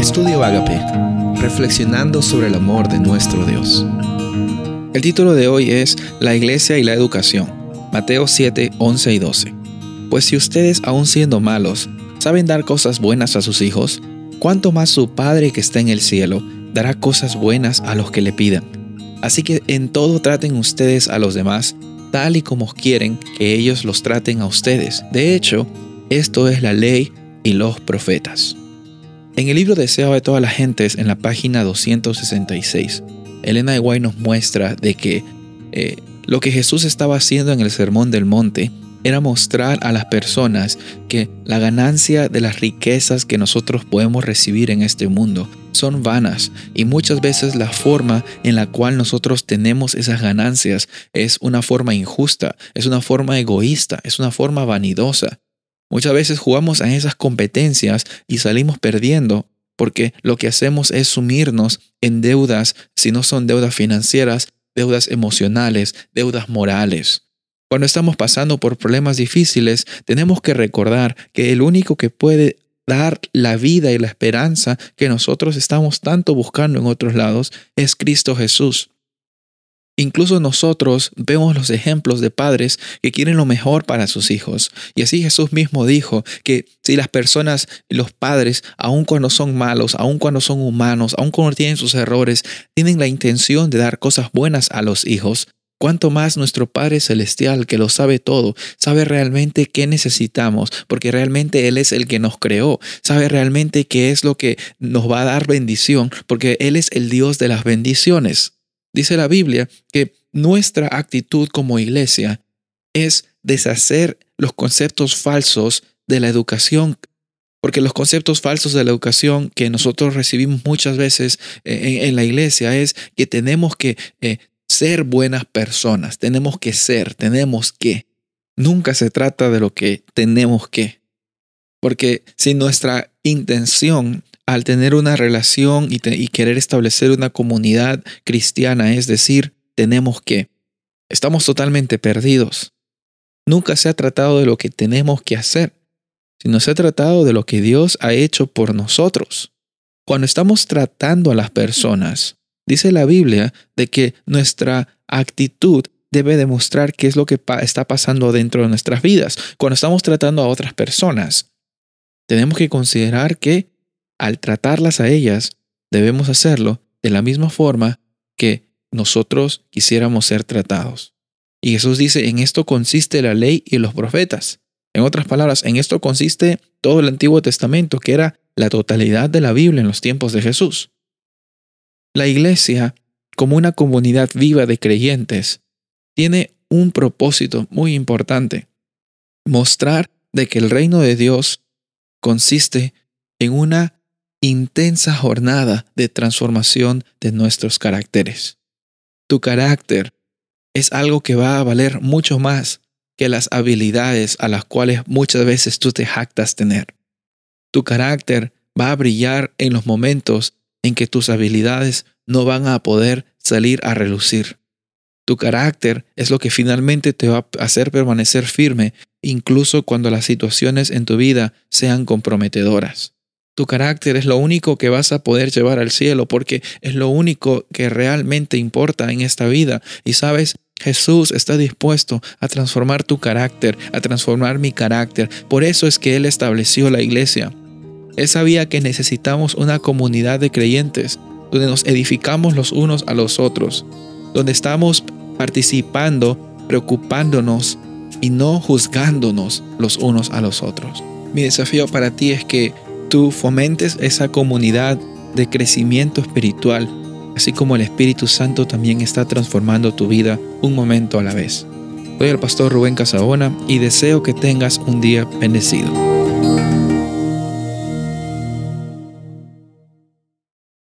Estudio Agape, reflexionando sobre el amor de nuestro Dios. El título de hoy es La Iglesia y la Educación, Mateo 7, 11 y 12. Pues si ustedes, aun siendo malos, saben dar cosas buenas a sus hijos, ¿cuánto más su Padre que está en el cielo dará cosas buenas a los que le pidan? Así que en todo traten ustedes a los demás tal y como quieren que ellos los traten a ustedes. De hecho, esto es la ley y los profetas. En el libro Deseo de todas las gentes, en la página 266, Elena de Guay nos muestra de que eh, lo que Jesús estaba haciendo en el Sermón del Monte era mostrar a las personas que la ganancia de las riquezas que nosotros podemos recibir en este mundo son vanas y muchas veces la forma en la cual nosotros tenemos esas ganancias es una forma injusta, es una forma egoísta, es una forma vanidosa. Muchas veces jugamos a esas competencias y salimos perdiendo porque lo que hacemos es sumirnos en deudas, si no son deudas financieras, deudas emocionales, deudas morales. Cuando estamos pasando por problemas difíciles, tenemos que recordar que el único que puede dar la vida y la esperanza que nosotros estamos tanto buscando en otros lados es Cristo Jesús. Incluso nosotros vemos los ejemplos de padres que quieren lo mejor para sus hijos. Y así Jesús mismo dijo que si las personas, los padres, aun cuando son malos, aun cuando son humanos, aun cuando tienen sus errores, tienen la intención de dar cosas buenas a los hijos, Cuanto más nuestro Padre Celestial, que lo sabe todo, sabe realmente qué necesitamos, porque realmente Él es el que nos creó, sabe realmente qué es lo que nos va a dar bendición, porque Él es el Dios de las bendiciones. Dice la Biblia que nuestra actitud como iglesia es deshacer los conceptos falsos de la educación porque los conceptos falsos de la educación que nosotros recibimos muchas veces eh, en, la iglesia es que tenemos que eh, ser buenas personas, tenemos que ser, tenemos que. Nunca se trata de lo que tenemos que. Porque si nuestra intención al tener una relación y, querer establecer una comunidad cristiana, es decir, tenemos que, estamos totalmente perdidos. Nunca se ha tratado de lo que tenemos que hacer, sino se ha tratado de lo que Dios ha hecho por nosotros. Cuando estamos tratando a las personas, dice la Biblia de que nuestra actitud debe demostrar qué es lo que está pasando dentro de nuestras vidas. Cuando estamos tratando a otras personas, tenemos que considerar que al tratarlas a ellas, debemos hacerlo de la misma forma que nosotros quisiéramos ser tratados. Y Jesús dice, en esto consiste la ley y los profetas. En otras palabras, en esto consiste todo el Antiguo Testamento, que era la totalidad de la Biblia en los tiempos de Jesús. La iglesia, como una comunidad viva de creyentes, tiene un propósito muy importante, mostrar de que el reino de Dios consiste en una intensa jornada de transformación de nuestros caracteres. Tu carácter es algo que va a valer mucho más que las habilidades a las cuales muchas veces tú te jactas tener. Tu carácter va a brillar en los momentos en que tus habilidades no van a poder salir a relucir. Tu carácter es lo que finalmente te va a hacer permanecer firme, incluso cuando las situaciones en tu vida sean comprometedoras. Tu carácter es lo único que vas a poder llevar al cielo porque es lo único que realmente importa en esta vida. Y sabes, Jesús está dispuesto a transformar tu carácter, a transformar mi carácter. Por eso es que Él estableció la iglesia. Él sabía que necesitamos una comunidad de creyentes donde nos edificamos los unos a los otros, donde estamos participando, preocupándonos y no juzgándonos los unos a los otros. Mi desafío para ti es que tú fomentes esa comunidad de crecimiento espiritual, así como el Espíritu Santo también está transformando tu vida un momento a la vez. Soy el pastor Rubén Casabona y deseo que tengas un día bendecido.